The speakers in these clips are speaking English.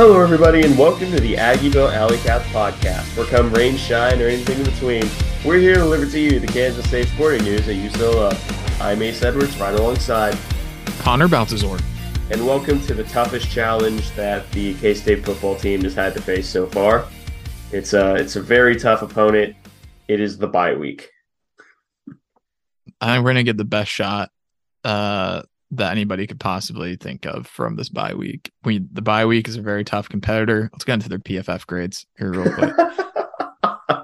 Hello, everybody, and welcome to the Aggieville Alley Cats podcast, where come rain, shine, or anything in between, we're here to deliver to you the Kansas State sporting news that you so love. I'm Ace Edwards, right alongside Connor Baltazar. And welcome to the toughest challenge that the K State football team has had to face so far. It's a it's a very tough opponent. It is the bye week. I'm gonna get the best shot uh, that anybody could possibly think of from this bye week. We the bye week is a very tough competitor. Let's get into their PFF grades here real quick.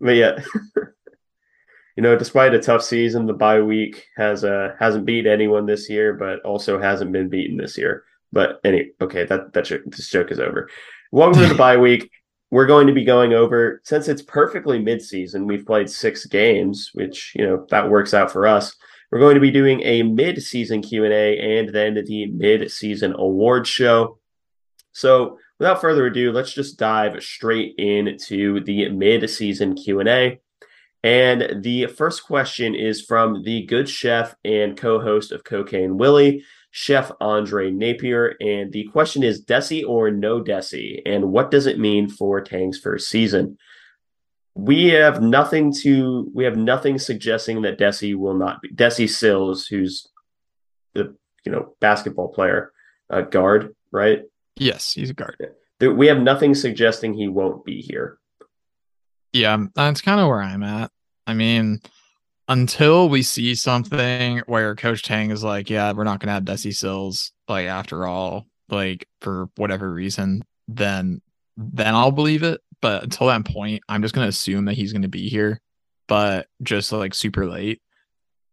but yeah, you know, despite a tough season, the bye week has uh hasn't beat anyone this year, but also hasn't been beaten this year. But any okay, that that joke, this joke is over. Welcome to the bye week. We're going to be going over since it's perfectly mid-season. We've played six games, which you know that works out for us. We're going to be doing a mid-season Q&A and then the mid-season award show. So, without further ado, let's just dive straight into the mid-season Q&A. And the first question is from the good chef and co-host of Cocaine Willie, Chef Andre Napier. And the question is Desi or no Desi? And what does it mean for Tang's first season? We have nothing to we have nothing suggesting that Desi will not be Desi Sills, who's the you know basketball player, uh, guard, right? Yes, he's a guard. We have nothing suggesting he won't be here. Yeah, that's kind of where I'm at. I mean, until we see something where Coach Tang is like, yeah, we're not gonna have Desi Sills, like after all, like for whatever reason, then then I'll believe it. But until that point, I'm just gonna assume that he's gonna be here, but just like super late.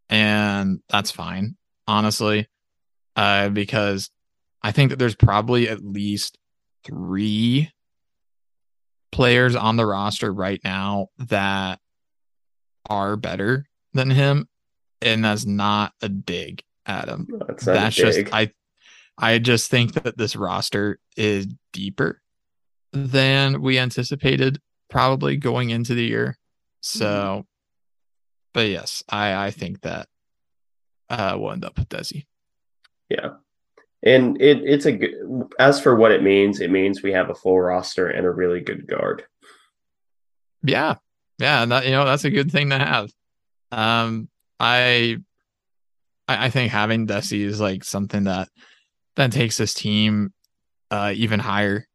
And that's fine, honestly. Uh, because I think that there's probably at least three players on the roster right now that are better than him. And that's not a dig at him. That's, that's just I I just think that this roster is deeper than we anticipated probably going into the year. So, mm-hmm. but yes, I I think that uh, we'll end up with Desi. Yeah, and it it's a good. As for what it means, it means we have a full roster and a really good guard. Yeah, yeah, and that you know that's a good thing to have. Um, I I, I think having Desi is like something that that takes this team uh even higher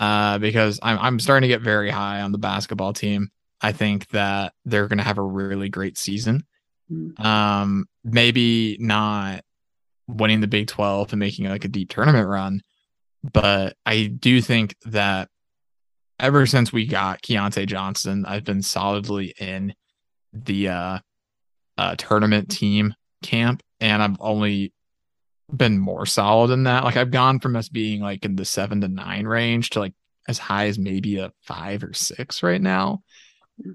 uh, because I'm I'm starting to get very high on the basketball team. I think that they're going to have a really great season. Mm. Um, maybe not winning the Big 12 and making like a deep tournament run, but I do think that ever since we got Keyontae Johnson, I've been solidly in the uh, uh, tournament team camp, and I've only been more solid than that. Like I've gone from us being like in the seven to nine range to like as high as maybe a five or six right now.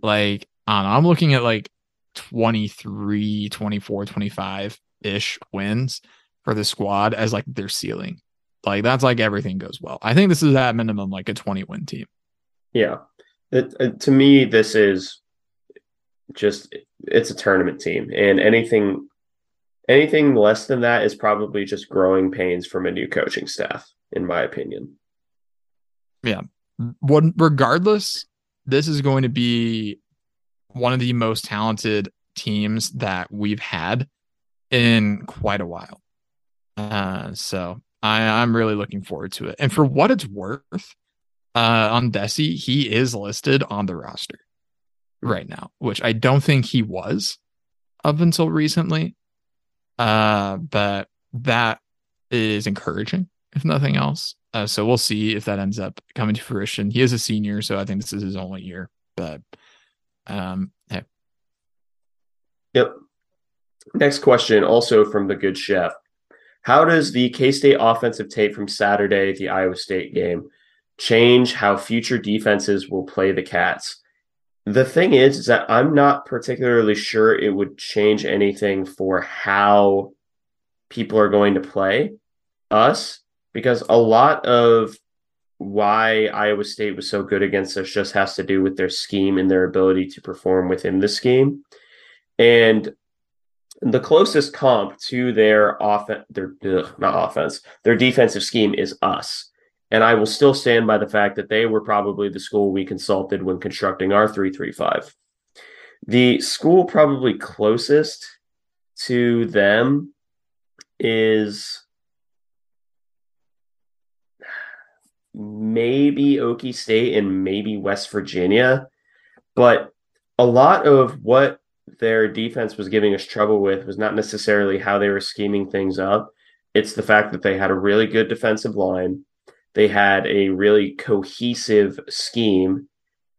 Like um, I'm looking at like 23, 24, 25 ish wins for the squad as like their ceiling. Like that's like everything goes well. I think this is at minimum like a 20 win team. Yeah. It, it, to me, this is just it's a tournament team, and anything anything less than that is probably just growing pains from a new coaching staff, in my opinion. Yeah. What regardless, this is going to be one of the most talented teams that we've had in quite a while. Uh, so I, I'm really looking forward to it. And for what it's worth, uh, on Desi, he is listed on the roster right now, which I don't think he was up until recently. Uh, but that is encouraging, if nothing else. Uh, so we'll see if that ends up coming to fruition. He is a senior, so I think this is his only year. But um, hey. Yep. Next question, also from the good chef. How does the K State offensive tape from Saturday, the Iowa State game, change how future defenses will play the Cats? The thing is, is that I'm not particularly sure it would change anything for how people are going to play us because a lot of why Iowa State was so good against us just has to do with their scheme and their ability to perform within the scheme. And the closest comp to their offense, their ugh, not offense, their defensive scheme is us. And I will still stand by the fact that they were probably the school we consulted when constructing our 335. The school probably closest to them is maybe Okie State and maybe West Virginia. But a lot of what their defense was giving us trouble with was not necessarily how they were scheming things up. It's the fact that they had a really good defensive line. They had a really cohesive scheme.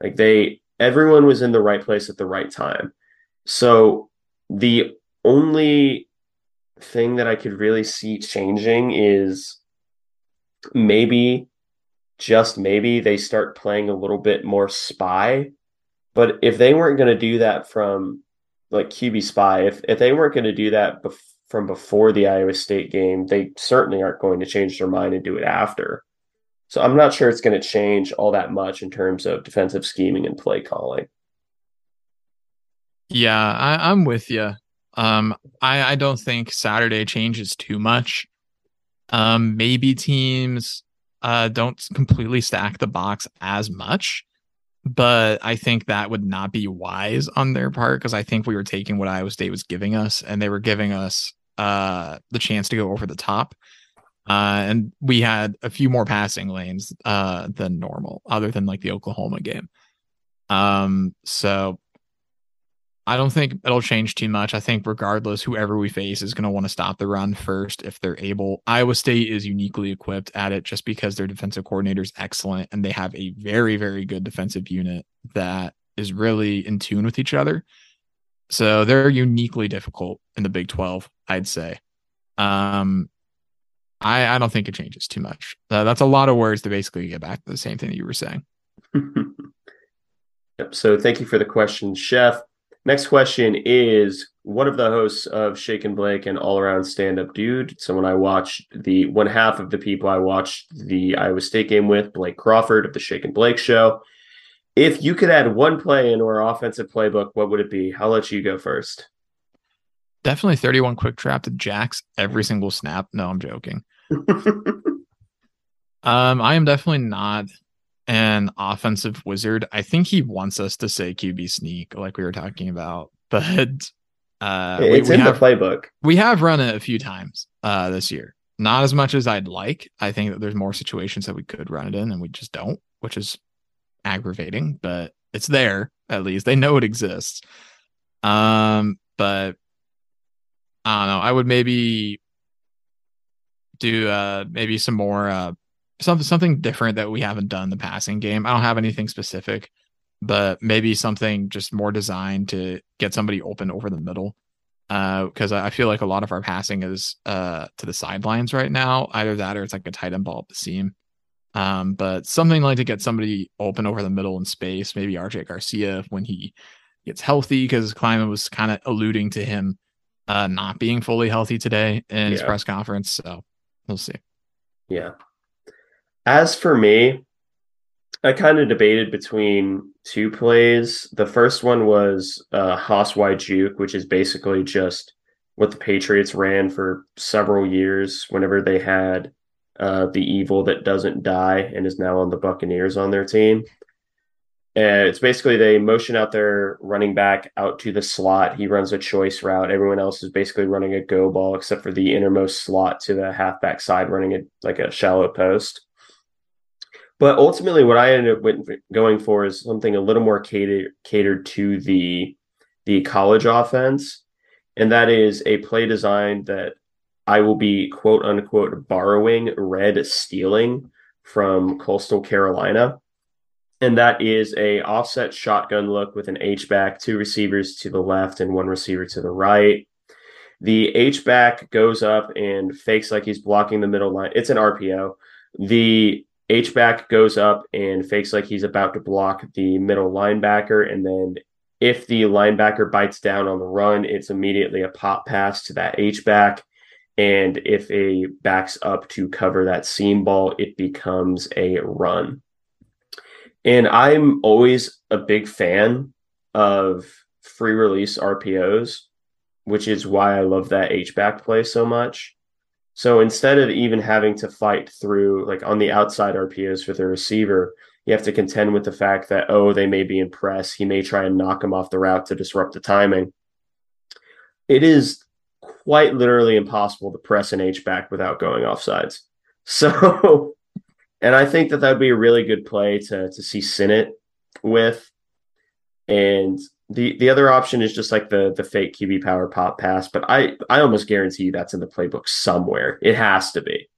Like they, everyone was in the right place at the right time. So the only thing that I could really see changing is maybe, just maybe, they start playing a little bit more spy. But if they weren't going to do that from like QB spy, if if they weren't going to do that bef- from before the Iowa State game, they certainly aren't going to change their mind and do it after. So I'm not sure it's going to change all that much in terms of defensive scheming and play calling. Yeah, I, am with you. Um, I, I don't think Saturday changes too much. Um, maybe teams uh, don't completely stack the box as much, but I think that would not be wise on their part because I think we were taking what Iowa State was giving us, and they were giving us uh, the chance to go over the top. Uh, and we had a few more passing lanes uh, than normal, other than like the Oklahoma game. Um, so I don't think it'll change too much. I think regardless, whoever we face is going to want to stop the run first if they're able. Iowa State is uniquely equipped at it just because their defensive coordinator is excellent and they have a very, very good defensive unit that is really in tune with each other. So they're uniquely difficult in the Big 12, I'd say. Um, I, I don't think it changes too much. Uh, that's a lot of words to basically get back to the same thing that you were saying. yep. So thank you for the question, Chef. Next question is one of the hosts of Shake and Blake and All Around Stand Up Dude, someone I watched the one half of the people I watched the Iowa State game with, Blake Crawford of the Shake and Blake show. If you could add one play into our offensive playbook, what would it be? I'll let you go first. Definitely 31 quick trap to jacks every single snap. No, I'm joking. um, I am definitely not an offensive wizard. I think he wants us to say QB sneak, like we were talking about, but uh, it's we, we in have, the playbook. We have run it a few times uh, this year. Not as much as I'd like. I think that there's more situations that we could run it in, and we just don't, which is aggravating. But it's there at least. They know it exists. Um, but I don't know. I would maybe do uh maybe some more uh something something different that we haven't done the passing game. I don't have anything specific, but maybe something just more designed to get somebody open over the middle. Because uh, I feel like a lot of our passing is uh, to the sidelines right now. Either that or it's like a tight end ball at the seam. Um, but something like to get somebody open over the middle in space. Maybe RJ Garcia when he gets healthy, because Klieman was kind of alluding to him uh, not being fully healthy today in his press conference. So we'll see. Yeah, as for me, I kind of debated between two plays. The first one was uh, Hoss Y Juke, which is basically just what the Patriots ran for several years whenever they had uh, the evil that doesn't die and is now on the Buccaneers on their team. And it's basically they motion out their running back out to the slot. He runs a choice route. Everyone else is basically running a go ball, except for the innermost slot to the halfback side, running it like a shallow post. But ultimately, what I ended up going for is something a little more catered catered to the the college offense, and that is a play design that I will be quote unquote borrowing, red stealing from Coastal Carolina, and that is a offset shotgun look with an H back, two receivers to the left and one receiver to the right. The H back goes up and fakes like he's blocking the middle line. It's an RPO. The H back goes up and fakes like he's about to block the middle linebacker. And then if the linebacker bites down on the run, it's immediately a pop pass to that H back. And if a backs up to cover that seam ball, it becomes a run. And I'm always a big fan of free release RPOs, which is why I love that H back play so much. So instead of even having to fight through like on the outside RPOs for the receiver, you have to contend with the fact that oh they may be in press, he may try and knock him off the route to disrupt the timing. It is quite literally impossible to press an H back without going offsides. So, and I think that that would be a really good play to to see Sinnott with. And the the other option is just like the the fake QB power pop pass, but I I almost guarantee you that's in the playbook somewhere. It has to be.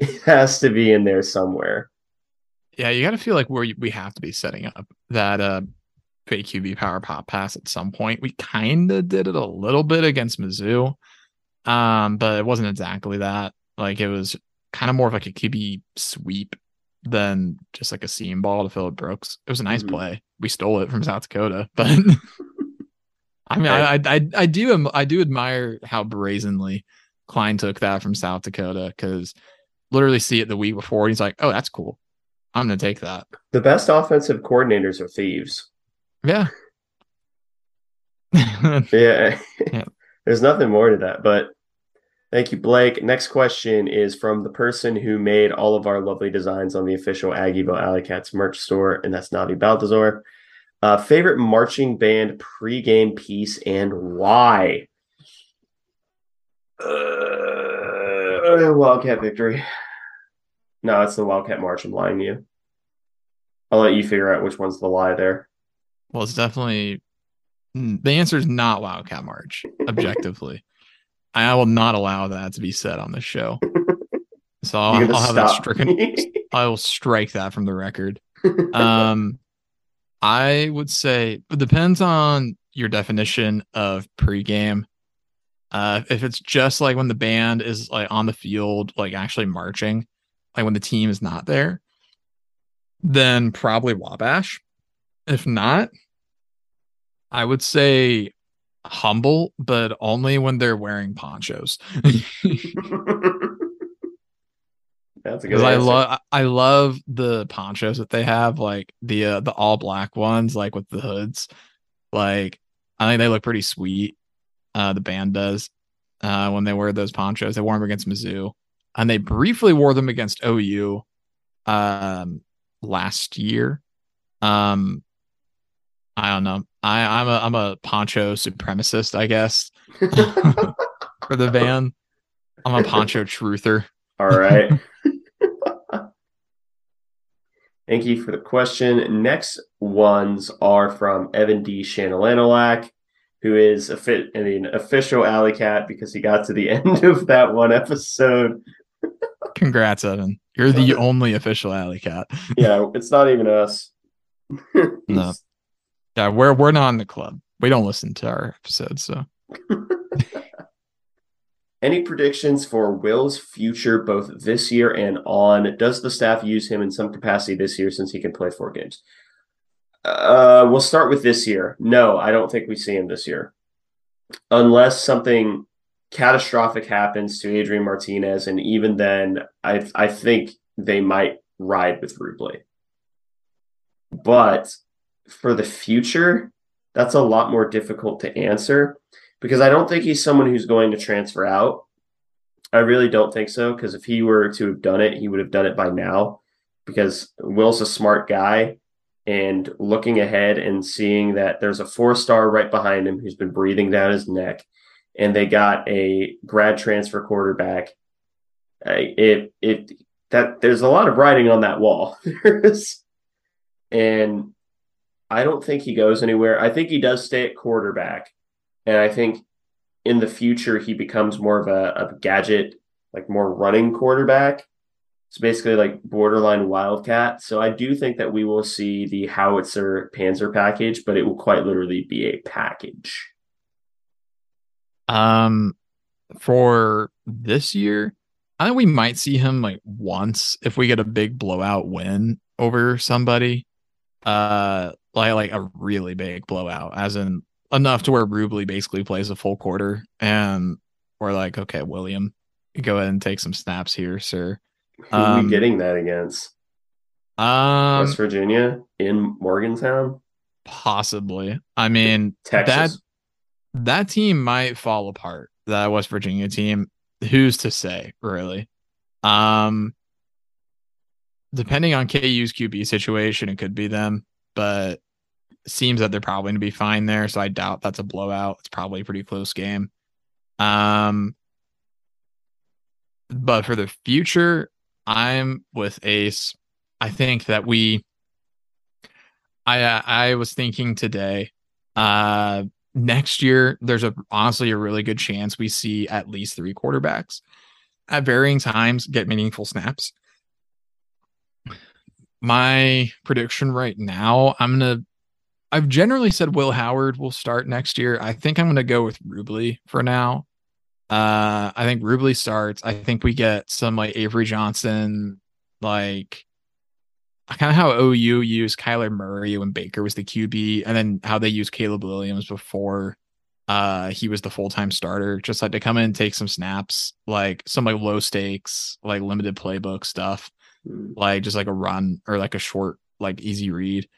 It has to be in there somewhere. Yeah, you got to feel like we we have to be setting up that uh fake QB power pop pass at some point. We kind of did it a little bit against Mizzou, um, but it wasn't exactly that. Like it was kind of more of like a QB sweep than just like a seam ball to Phillip Brooks. It was a nice mm-hmm. play. We stole it from South Dakota, but I mean, I, I I do I do admire how brazenly Klein took that from South Dakota because literally see it the week before. he's like, "Oh, that's cool. I'm gonna take that." The best offensive coordinators are thieves. Yeah. yeah. yeah. There's nothing more to that, but Thank you, Blake. Next question is from the person who made all of our lovely designs on the official Aggieville Alley Cats merch store, and that's Navi Baltazar. Uh, favorite marching band pregame piece and why? Uh, Wildcat Victory. No, it's the Wildcat March. I'm lying to you. I'll let you figure out which one's the lie there. Well, it's definitely the answer is not Wildcat March, objectively. I will not allow that to be said on this show. So I'll, I'll have that stricken. I will strike that from the record. Um, I would say it depends on your definition of pregame. Uh, if it's just like when the band is like on the field, like actually marching, like when the team is not there, then probably Wabash. If not, I would say humble, but only when they're wearing ponchos. That's a good. I love I love the ponchos that they have, like the uh, the all black ones, like with the hoods. Like I think they look pretty sweet. Uh, the band does uh, when they wear those ponchos. They wore them against Mizzou, and they briefly wore them against OU um, last year. Um, I don't know. I, I'm a I'm a poncho supremacist, I guess, for the van. I'm a poncho truther. All right. Thank you for the question. Next ones are from Evan D. Shanalanalag, who is a fit I mean official alley cat because he got to the end of that one episode. Congrats, Evan. You're the only official alley cat. yeah, it's not even us. no. Yeah, we're we're not in the club. We don't listen to our episodes, so. Any predictions for Will's future both this year and on? Does the staff use him in some capacity this year since he can play four games? Uh, we'll start with this year. No, I don't think we see him this year. Unless something catastrophic happens to Adrian Martinez, and even then, I I think they might ride with Rubley. But for the future, that's a lot more difficult to answer because I don't think he's someone who's going to transfer out. I really don't think so because if he were to have done it, he would have done it by now because Will's a smart guy and looking ahead and seeing that there's a four star right behind him who's been breathing down his neck and they got a grad transfer quarterback. It, it, that there's a lot of writing on that wall. and I don't think he goes anywhere. I think he does stay at quarterback. And I think in the future, he becomes more of a, a gadget, like more running quarterback. It's basically like borderline wildcat. So I do think that we will see the howitzer panzer package, but it will quite literally be a package. Um, for this year, I think we might see him like once if we get a big blowout win over somebody. Uh, like like a really big blowout, as in enough to where Rubley basically plays a full quarter, and we're like, okay, William, go ahead and take some snaps here, sir. Who um, are we getting that against? Um, West Virginia in Morgantown, possibly. I mean, Texas. That that team might fall apart. That West Virginia team. who's to say, really? Um, depending on KU's QB situation, it could be them, but seems that they're probably going to be fine there. So I doubt that's a blowout. It's probably a pretty close game. Um, but for the future, I'm with Ace. I think that we. I I was thinking today. Uh, next year, there's a honestly a really good chance we see at least three quarterbacks at varying times get meaningful snaps. My prediction right now, I'm gonna I've generally said Will Howard will start next year. I think I'm gonna go with Rubley for now. Uh I think Rubley starts. I think we get some like Avery Johnson, like kind of how OU used Kyler Murray when Baker was the QB, and then how they used Caleb Williams before uh he was the full-time starter just like to come in and take some snaps like some like low stakes like limited playbook stuff mm. like just like a run or like a short like easy read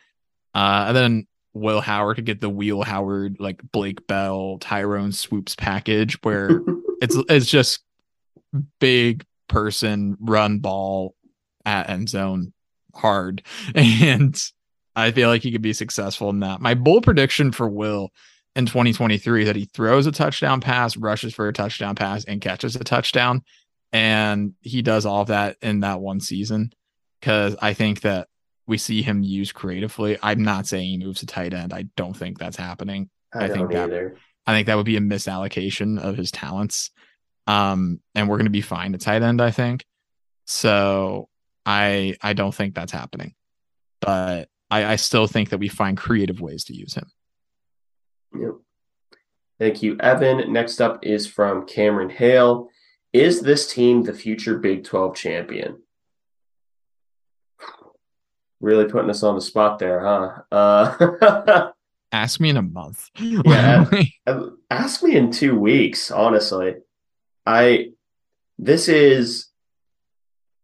uh and then will howard could get the wheel howard like blake bell tyrone swoopes package where it's it's just big person run ball at end zone hard and i feel like he could be successful in that my bold prediction for will in 2023 that he throws a touchdown pass, rushes for a touchdown pass, and catches a touchdown. And he does all of that in that one season because I think that we see him used creatively. I'm not saying he moves to tight end. I don't think that's happening. I, I think that either. I think that would be a misallocation of his talents. Um, and we're going to be fine at tight end, I think. So I I don't think that's happening, but I, I still think that we find creative ways to use him. Yep. Thank you, Evan. Next up is from Cameron Hale. Is this team the future Big 12 champion? Really putting us on the spot there, huh? Uh, ask me in a month. yeah, ask me in two weeks. Honestly, I this is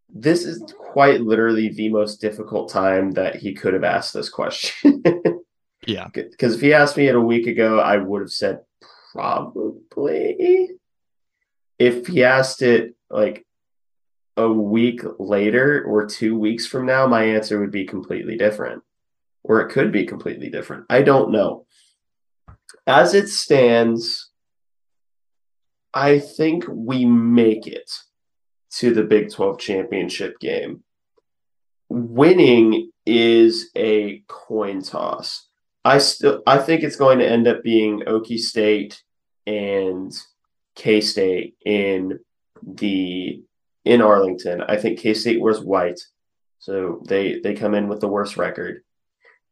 this is quite literally the most difficult time that he could have asked this question. Yeah. Because if he asked me it a week ago, I would have said probably. If he asked it like a week later or two weeks from now, my answer would be completely different. Or it could be completely different. I don't know. As it stands, I think we make it to the Big 12 championship game. Winning is a coin toss. I still I think it's going to end up being Okie State and K State in the in Arlington. I think K State wears white, so they they come in with the worst record,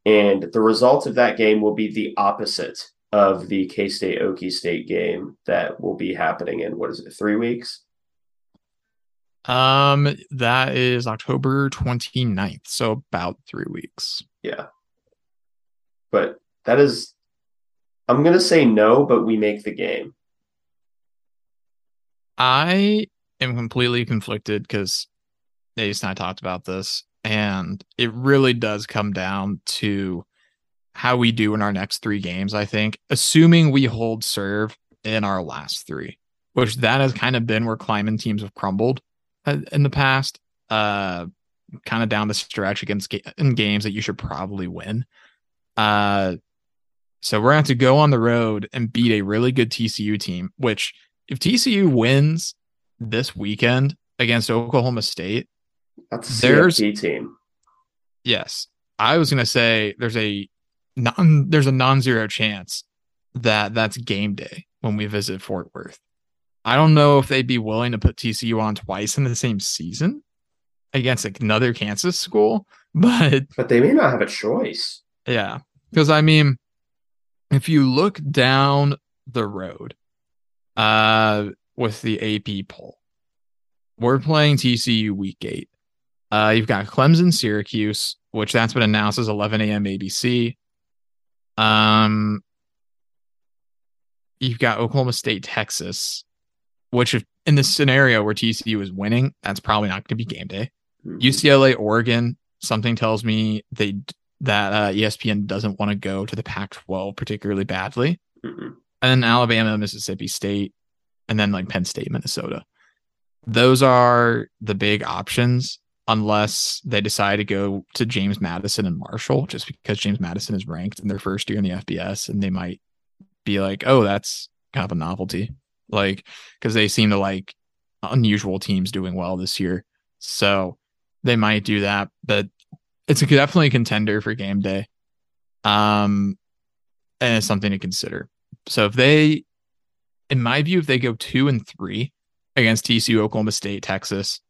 and the result of that game will be the opposite of the K State Okie State game that will be happening in what is it three weeks. Um, that is October 29th, so about three weeks. Yeah but that is I'm gonna say no, but we make the game. I am completely conflicted because Ace and I talked about this, and it really does come down to how we do in our next three games. I think, assuming we hold serve in our last three, which that has kind of been where Klieman teams have crumbled uh, in the past. Uh, kind of down the stretch against ga- in games that you should probably win. Uh, so we're going to have to go on the road and beat a really good TCU team, which if TCU wins this weekend against Oklahoma State, that's a there's, team. Yes. I was going to say there's a non there's a non-zero chance that that's game day when we visit Fort Worth. I don't know if they'd be willing to put TCU on twice in the same season against another Kansas school, but but they may not have a choice. Yeah. Because I mean, if you look down the road uh with the AP poll, we're playing TCU week eight. Uh you've got Clemson, Syracuse, which that's been announced as 11 a.m. ABC. Um you've got Oklahoma State, Texas, which if in this scenario where TCU is winning, that's probably not going to be game day. Mm-hmm. UCLA, Oregon, something tells me they that uh, ESPN doesn't want to go to the Pac 12 particularly badly. Mm-hmm. And then Alabama, Mississippi State, and then like Penn State, Minnesota. those are the big options unless they decide to go to James Madison and Marshall just because James Madison is ranked in their first year in the FBS and they might be like, "Oh, that's kind of a novelty." Like cuz they seem to like unusual teams doing well this year. So they might do that, but it's definitely a contender for game day. Um and it's something to consider. So if they in my view if they go 2 and 3 against TCU, Oklahoma State, Texas,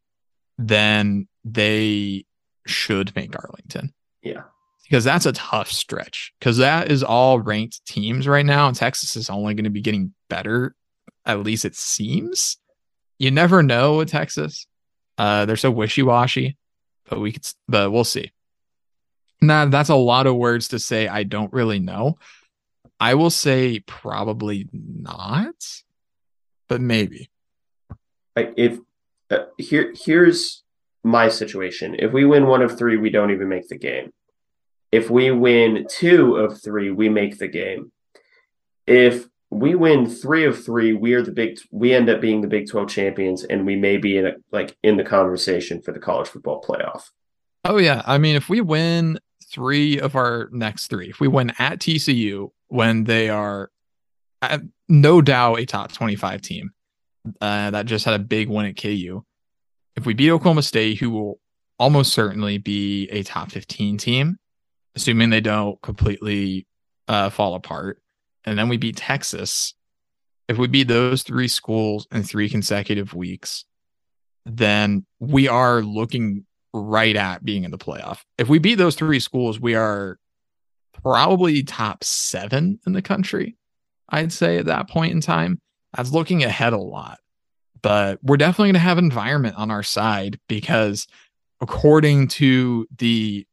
then they should make Arlington. Yeah. Because that's a tough stretch. Because that is all ranked teams right now. And Texas is only going to be getting better. At least it seems. You never know with Texas. Uh, they're so wishy-washy. But we could but we'll see. Now that's a lot of words to say I don't really know. I will say probably not, but maybe. If uh, here here's my situation. If we win one of three, we don't even make the game. If we win two of three, we make the game. If we win three of three, we are the big. We end up being the Big Twelve champions, and we may be in a, like in the conversation for the college football playoff. Oh yeah, I mean, if we win three of our next three, if we win at TCU when they are, uh, no doubt, a top twenty-five team uh, that just had a big win at KU, if we beat Oklahoma State, who will almost certainly be a top 15 team, assuming they don't completely uh, fall apart, and then we beat Texas, if we beat those three schools in three consecutive weeks, then we are looking right at being in the playoff. If we beat those three schools, we are probably top seven in the country, I'd say at that point in time. That's looking ahead a lot but we're definitely going to have environment on our side because according to the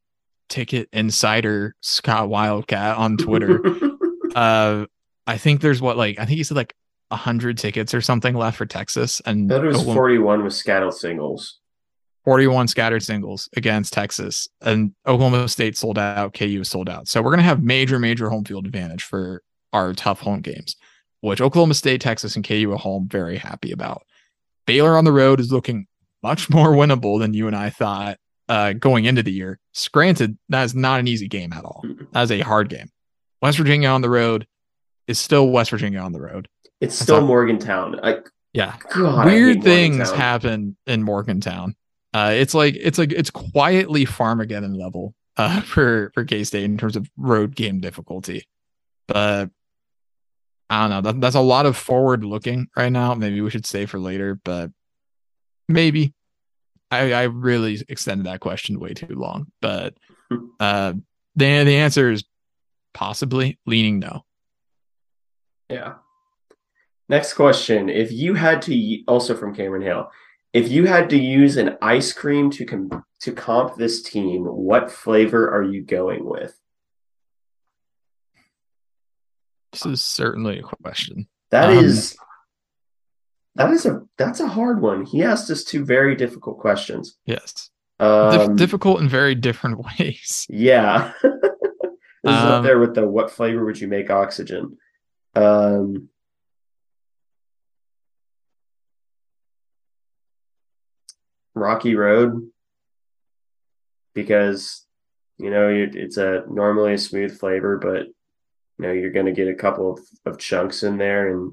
ticket insider Scott Wildcat on Twitter, uh, I think there's what like I think he said like hundred tickets or something left for Texas, and that was Oklahoma, 41 with scattered singles. 41 scattered singles against Texas, and Oklahoma State sold out. KU sold out, so we're gonna have major, major home field advantage for our tough home games, which Oklahoma State, Texas, and KU at home very happy about. Baylor on the road is looking much more winnable than you and I thought uh, going into the year. Granted, that is not an easy game at all. That is a hard game. West Virginia on the road is still West Virginia on the road. It's still not, Morgantown. I, yeah, God, weird things happen in Morgantown. Uh, it's like it's like it's quietly Farmageddon level uh, for for K State in terms of road game difficulty. But I don't know. That, that's a lot of forward looking right now. Maybe we should stay for later, but maybe. I, I really extended that question way too long, but uh, the the answer is possibly leaning no. Yeah. Next question: If you had to, also from Cameron Hill, if you had to use an ice cream to com- to comp this team, what flavor are you going with? This is certainly a question. That um, is that is a that's a hard one. He asked us two very difficult questions. Yes. Um, difficult in very different ways. Yeah. this um, is up there with the what flavor would you make oxygen? Um Rocky Road because you know it's a normally a smooth flavor, but you know you're going to get a couple of, of chunks in there and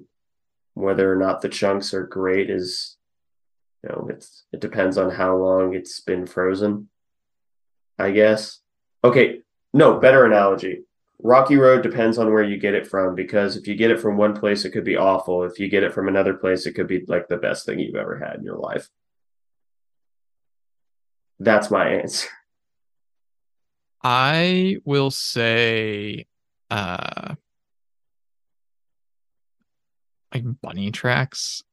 whether or not the chunks are great is you know it's it depends on how long it's been frozen i guess. Okay no better analogy. Rocky road depends on where you get it from because if you get it from one place it could be awful. If you get it from another place it could be like the best thing you've ever had in your life that's my answer. I will say uh like bunny tracks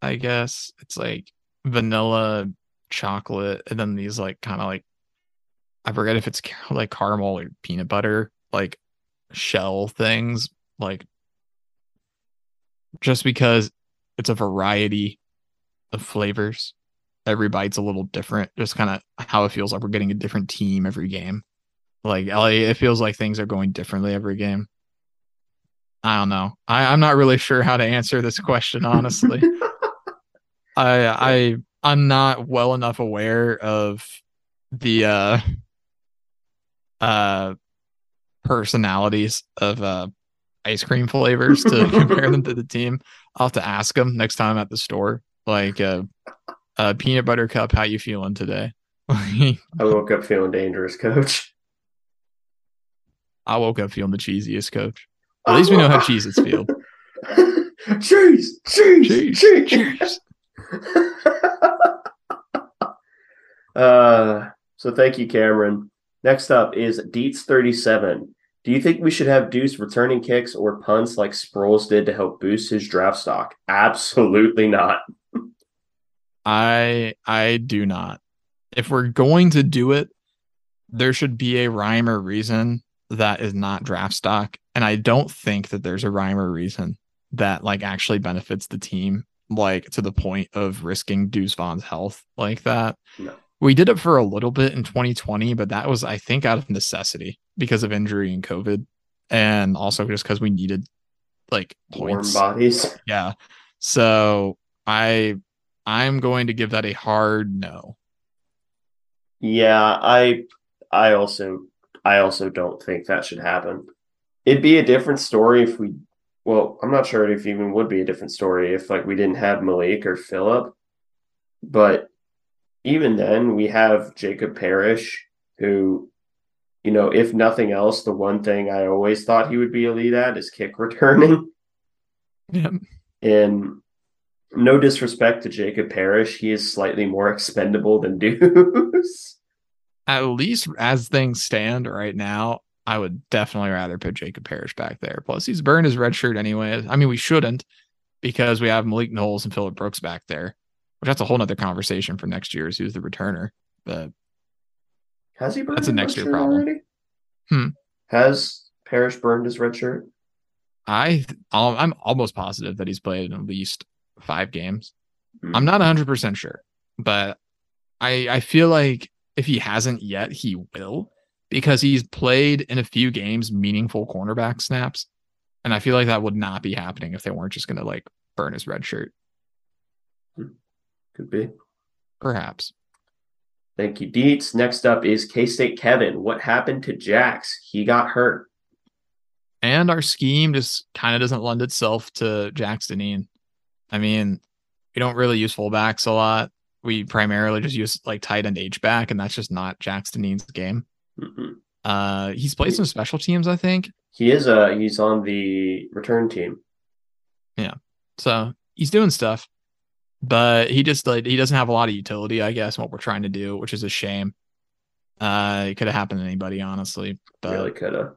i guess. It's like vanilla chocolate and then these like kind of like i forget if it's like caramel or peanut butter like shell things like just because it's a variety of flavors every bite's a little different just kind of how it feels like we're getting a different team every game like LA, it feels like things are going differently every game. I don't know. I, I'm not really sure how to answer this question, honestly. I I I'm not well enough aware of the uh uh personalities of uh ice cream flavors to compare them to the team. I'll have to ask them next time I'm at the store. Like uh, uh peanut butter cup, how you feeling today? I woke up feeling dangerous, coach. I woke up feeling the cheesiest, coach. At least we know how cheese is feel. cheese, cheese, cheese, cheese. uh, so thank you, Cameron. Next up is Deets37. Do you think we should have Deuce returning kicks or punts like Sproles did to help boost his draft stock? Absolutely not. I I do not. If we're going to do it, there should be a rhyme or reason that is not draft stock. And I don't think that there's a rhyme or reason that like actually benefits the team, like to the point of risking Deuce Vaughn's health like that. No. We did it for a little bit in 2020, but that was, I think, out of necessity because of injury and COVID, and also just because we needed like points. Warm bodies. Yeah. So I I'm going to give that a hard no. Yeah, I I also I also don't think that should happen. It'd be a different story if we well, I'm not sure if even would be a different story if like we didn't have Malik or Phillip. But even then we have Jacob Parrish who you know, if nothing else, the one thing I always thought he would be elite at is kick returning. Yeah. And no disrespect to Jacob Parrish, he is slightly more expendable than Deuce at least as things stand right now, I would definitely rather put Jacob Parrish back there. Plus, he's burned his red shirt anyway. I mean, we shouldn't because we have Malik Knowles and Phillip Brooks back there, which that's a whole nother conversation for next year is who's the returner. But has he burned that's a next year problem. Already? Hmm. Has Parrish burned his red shirt? I I'm almost positive that he's played at least five games. Hmm. I'm not 100 percent sure, but I I feel like if he hasn't yet, he will because he's played in a few games meaningful cornerback snaps. And I feel like that would not be happening if they weren't just going to like burn his red shirt. Could be. Perhaps. Thank you, Deets. Next up is K State Kevin. What happened to Jax? He got hurt. And our scheme just kind of doesn't lend itself to Jax Dineen. I mean, we don't really use fullbacks a lot we primarily just use like tight end H back, and that's just not Jax Dineen's game. Mm-hmm. Uh, he's played some special teams, I think. He is. Uh, he's on the return team. Yeah, so he's doing stuff, but he just like he doesn't have a lot of utility, I guess. What we're trying to do, which is a shame. Uh, it could have happened to anybody, honestly. But really could have.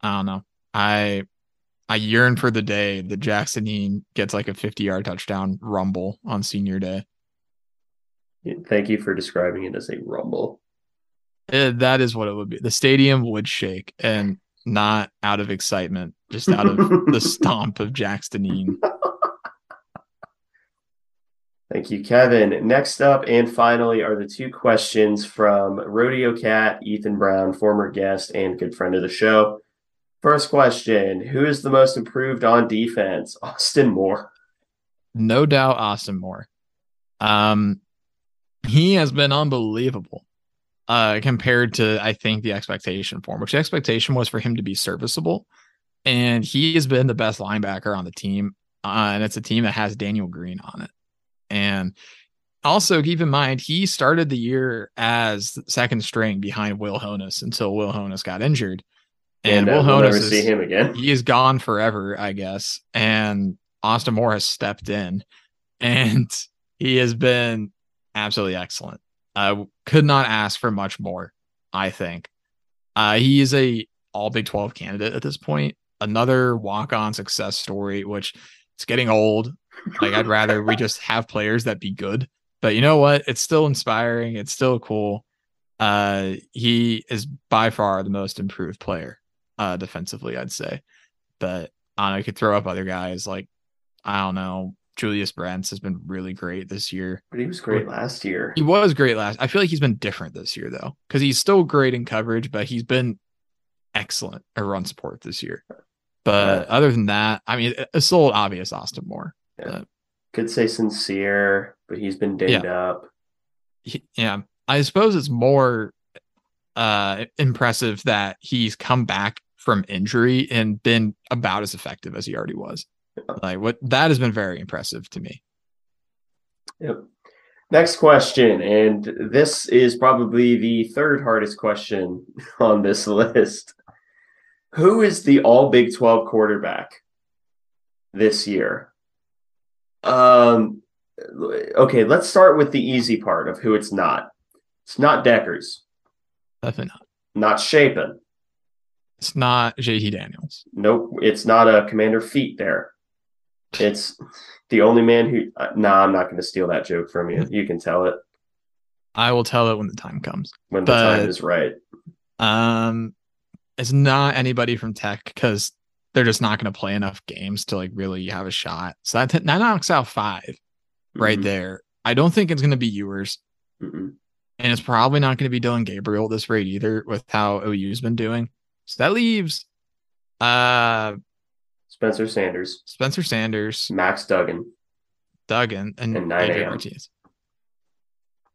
I don't know. I I yearn for the day that Dineen gets like a 50 yard touchdown rumble on senior day. Thank you for describing it as a rumble. It, uh, that is what it would be. The stadium would shake and not out of excitement, just out of the stomp of Dineen. Thank you, Kevin. Next up and finally are the two questions from Rodeo Cat, Ethan Brown, former guest and good friend of the show. First question Who is the most improved on defense? Austin Moore. No doubt, Austin Moore. Um, he has been unbelievable uh, compared to I think the expectation for him, which the expectation was for him to be serviceable, and he has been the best linebacker on the team, uh, and it's a team that has Daniel Green on it, and also keep in mind he started the year as second string behind Will Honas until Will Honas got injured, and, and uh, Will we'll is, see him again. He is gone forever, I guess, and Austin Moore has stepped in, and he has been absolutely excellent. I could not ask for much more. I think uh, he is a All Big Twelve candidate at this point. Another walk-on success story, which it's getting old. Like I'd rather we just have players that be good. But you know what? It's still inspiring. It's still cool. Uh, he is by far the most improved player uh, defensively, I'd say. But I, I could throw up other guys like I don't know Julius Brents has been really great this year. But he was great last year. He was great last. I feel like he's been different this year though, because he's still great in coverage, but he's been excellent at run support this year. But other than that, I mean, it's still obvious Austin Moore. Yeah. Could say Cincere, but he's been dinged Yeah. up. He- yeah, I suppose it's more uh impressive that he's come back from injury and been about as effective as he already was. Like what that has been very impressive to me. Yep. Next question, and this is probably the third hardest question on this list. Who is the all Big 12 quarterback this year? Um okay, let's start with the easy part of who it's not. It's not Dekkers, Definitely not. not Shapen. It's not JT Daniels. Nope, it's not a Commander Feet there. It's the only man who. Uh, nah, I'm not going to steal that joke from you. You can tell it I will tell it when the time comes. when the But- time is right. Um, it's not anybody from Tech because they're just not going to play enough games to like really have a shot. So that, that knocks out five right Mhm, there. I don't think it's going to be Ewers, mhm. and it's probably not going to be Dillon Gabriel at this rate either with how OU's been doing. So that leaves uh Spencer Sanders, Spencer Sanders, Max Duggan, Duggan, and, And 9 AJ a.m.. Martinez.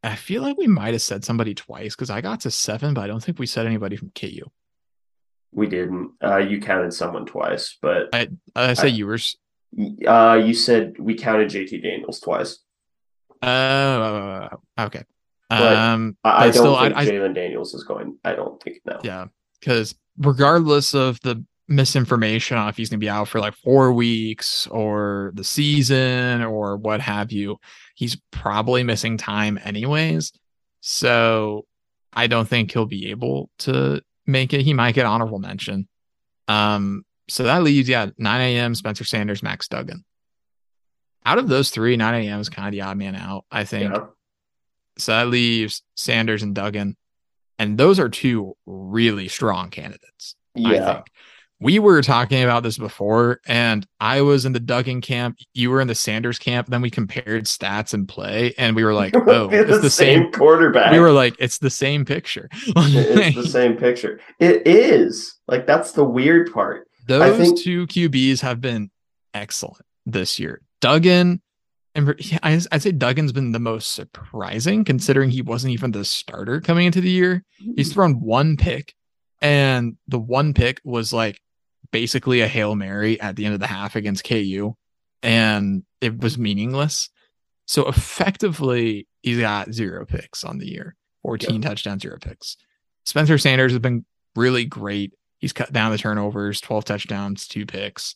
I feel like we might have said somebody twice because I got to seven, but I don't think we said anybody from KU. We didn't. Uh, you counted someone twice, but I I say I- Ewers. uh, you said we counted JT Daniels twice. Oh, okay. But Um, I, I don't still, I- think Jalon Daniels is going. I don't think no. yeah, because regardless of the misinformation on if he's gonna be out for like four weeks or the season or what have you, he's probably missing time anyways. So I don't think he'll be able to make it. He might get honorable mention. Um, so that leaves, yeah, 9 a.m. Spencer Sanders, Max Duggan. Out of those three, 9 a.m. is kind of the odd man out, I think. Yeah. So that leaves Sanders and Duggan. And those are two really strong candidates. I Yeah. think. We were talking about this before, and I was in the Duggan camp. You were in the Sanders camp. Then we compared stats and play, and we were like, oh, It's it's the same. quarterback. We were like, it's the same picture. it's the same picture. It is like that's the weird part. Those think- two QBs have been excellent this year. Duggan, and yeah, I- I'd say Duggan's been the most surprising considering he wasn't even the starter coming into the year. He's mm. thrown one pick, and the one pick was like basically a Hail Mary at the end of the half against KU, and it was meaningless. So effectively, he's got zero picks on the year 14 touchdowns, zero picks. Spencer Sanders has been really great. He's cut down the turnovers, 12 touchdowns, two picks.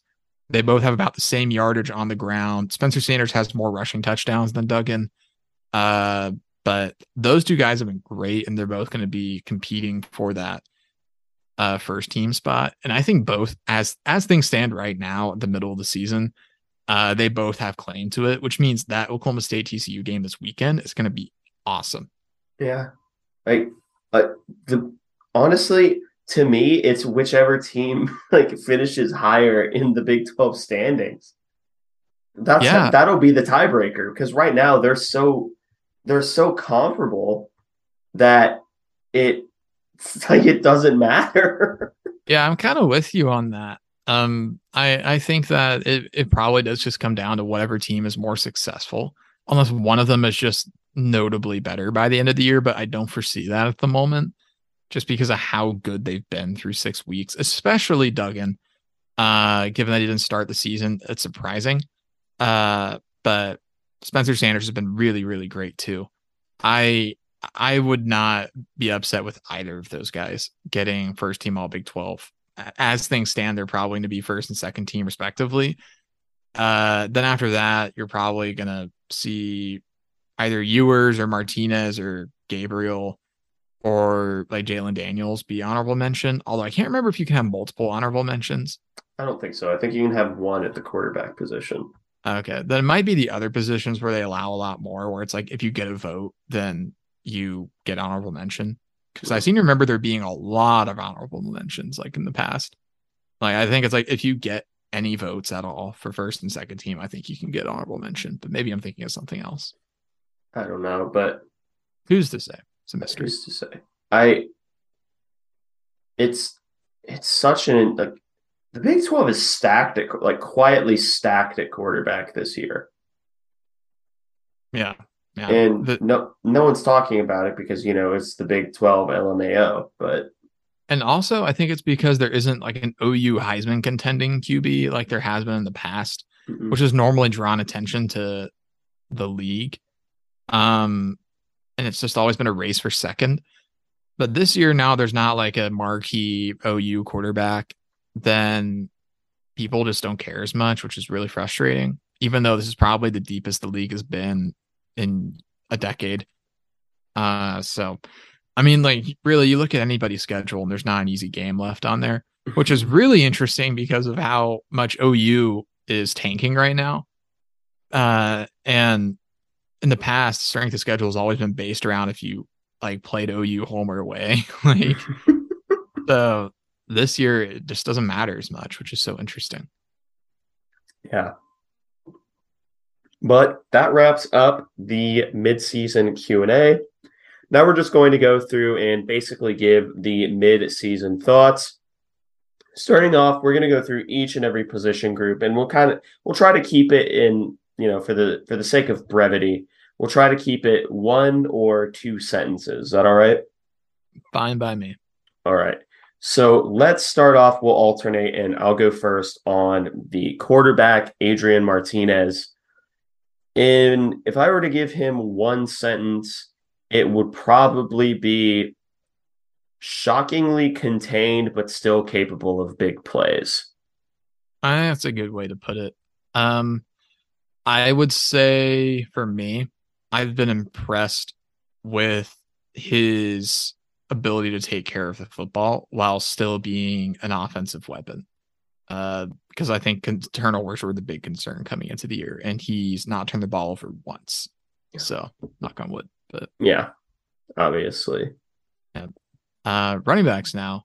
They both have about the same yardage on the ground. Spencer Sanders has more rushing touchdowns than Duggan. Uh, but those two guys have been great, and they're both going to be competing for that uh, first team spot. And I think both, as as things stand right now, at the middle of the season, uh, they both have claim to it, which means that Oklahoma State TCU game this weekend is going to be awesome. Yeah. Like the honestly, to me, it's whichever team like finishes higher in the Big 12 standings. That's Yeah. that'll be the tiebreaker because right now they're so they're so comparable that it like it doesn't matter. Yeah, I'm kind of with you on that. Um, I I think that it it probably does just come down to whatever team is more successful, unless one of them is just notably better by the end of the year. But I don't foresee that at the moment, just because of how good they've been through six weeks, especially Duggan. Uh, given that he didn't start the season, it's surprising. Uh, but Spencer Sanders has been really, really great too. I I would not be upset with either of those guys getting first team all Big 12. As things stand, they're probably going to be first and second team respectively. Uh, then after that, you're probably going to see either Ewers or Martinez or Gabriel or like Jalon Daniels be honorable mention. Although I can't remember if you can have multiple honorable mentions. I don't think so. I think you can have one at the quarterback position. Okay. Then it might be the other positions where they allow a lot more, where it's like if you get a vote, then you get honorable mention. Because I seem to remember there being a lot of honorable mentions like in the past. Like I think it's like if you get any votes at all for first and second team, I think you can get honorable mention. But maybe I'm thinking of something else. I don't know, but Who's to say? It's a mystery. who's to say? I it's it's such an like the Big 12 is stacked at like quietly stacked at quarterback this year. Yeah. Yeah. and The- no no one's talking about it because you know it's the Big Twelve LMAO, but And also, I think it's because there isn't like an OU Heisman contending QB like there has been in the past, mm-mm. which has normally drawn attention to the league. Um, and it's just always been a race for second. But this year now there's not like a marquee OU quarterback, then people just don't care as much, which is really frustrating. Even though this is probably the deepest the league has been in a decade. Uh so I mean, like really you look at anybody's schedule and there's not an easy game left on there, which is really interesting because of how much OU is tanking right now. Uh and in the past, strength of schedule has always been based around if you like played OU home or away. like so this year it just doesn't matter as much, which is so interesting. Yeah. But that wraps up the mid-season Q&A. Now we're just going to go through and basically give the mid-season thoughts. Starting off, we're going to go through each and every position group and we'll kind of we'll try to keep it in, you know, for the for the sake of brevity, we'll try to keep it one or two sentences. Is that all right? Fine by me. All right. So let's start off. We'll alternate, and I'll go first on the quarterback, Adrian Martinez. In if I were to give him one sentence, it would probably be shockingly contained, but still capable of big plays. That's a good way to put it. Um, I would say for me, I've been impressed with his ability to take care of the football while still being an offensive weapon. Uh, because I think con- turnovers were the big concern coming into the year, and he's not turned the ball over once. Yeah. So, knock on wood. But Yeah, obviously. uh, running backs now.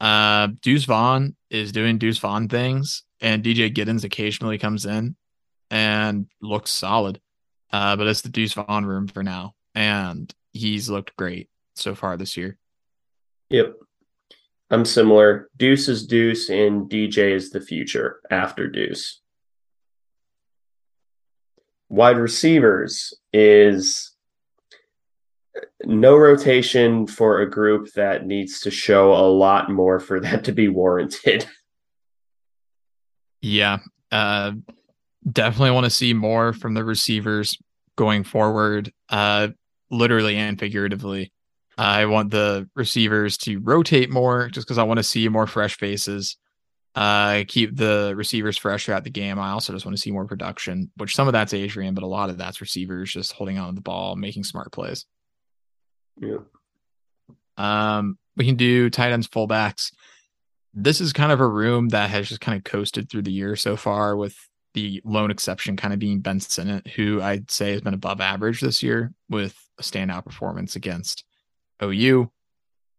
Uh, Deuce Vaughn is doing Deuce Vaughn things, and DJ Giddens occasionally comes in and looks solid. Uh, but it's the Deuce Vaughn room for now, and he's looked great so far this year. Yep. I'm similar. Deuce is Deuce, and DJ is the future after Deuce. Wide receivers is no rotation for a group that needs to show a lot more for that to be warranted. Yeah, uh, definitely want to see more from the receivers going forward, uh, literally and figuratively. I want the receivers to rotate more just because I want to see more fresh faces. Uh, keep the receivers fresh throughout the game. I also just want to see more production, which some of that's Adrian, but a lot of that's receivers just holding on to the ball, making smart plays. Yeah. Um, we can do tight ends, fullbacks. This is kind of a room that has just kind of coasted through the year so far, with the lone exception kind of being Ben Sinnott, who I'd say has been above average this year with a standout performance against OU.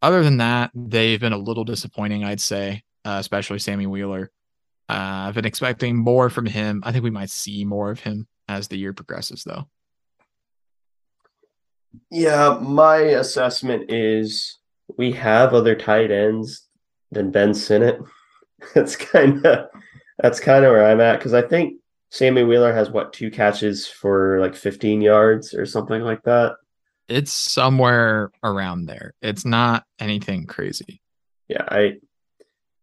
Other than that, they've been a little disappointing, I'd say, uh, especially Sammy Wheeler. Uh, I've been expecting more from him. I think we might see more of him as the year progresses, though. Yeah, my assessment is we have other tight ends than Ben Sinnott. That's kind of that's kind of where I'm at because I think Sammy Wheeler has what two catches for like 15 yards or something like that. It's somewhere around there. It's not anything crazy. Yeah, I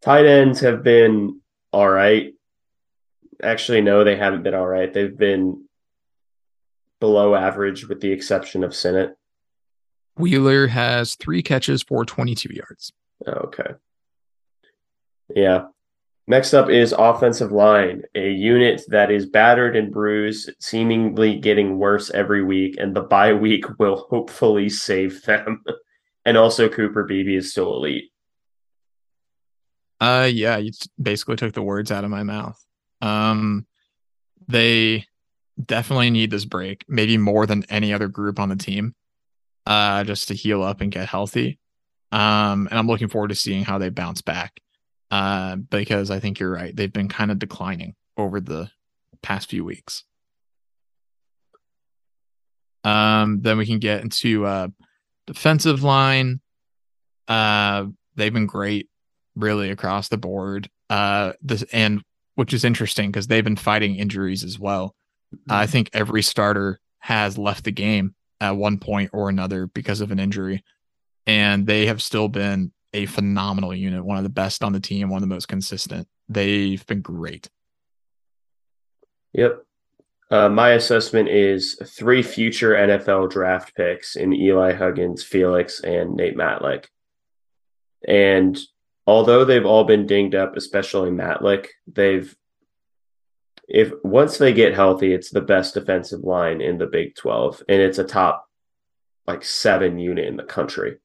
tight ends have been all right. Actually, no, they haven't been all right. They've been below average with the exception of Sinnott. Wheeler has three catches for 22 yards. Oh, okay. Yeah. Next up is offensive line, a unit that is battered and bruised, seemingly getting worse every week, and the bye week will hopefully save them. and also, Cooper Beebe is still elite. Uh, yeah, you basically took the words out of my mouth. Um, they definitely need this break, maybe more than any other group on the team, uh, just to heal up and get healthy. Um, and I'm looking forward to seeing how they bounce back. Uh, because I think you're right. They've been kind of declining over the past few weeks. Um, then we can get into uh defensive line. Uh, they've been great, really across the board. Uh, this and which is interesting because they've been fighting injuries as well. I think every starter has left the game at one point or another because of an injury. And they have still been a phenomenal unit, one of the best on the team, one of the most consistent. They've been great. Yep. Uh, my assessment is three future NFL draft picks in Eli Huggins, Felix, and Nate Matlack. And although they've all been dinged up, especially Matlack, they've if once they get healthy, it's the best defensive line in the Big 12, and it's a top like seven unit in the country.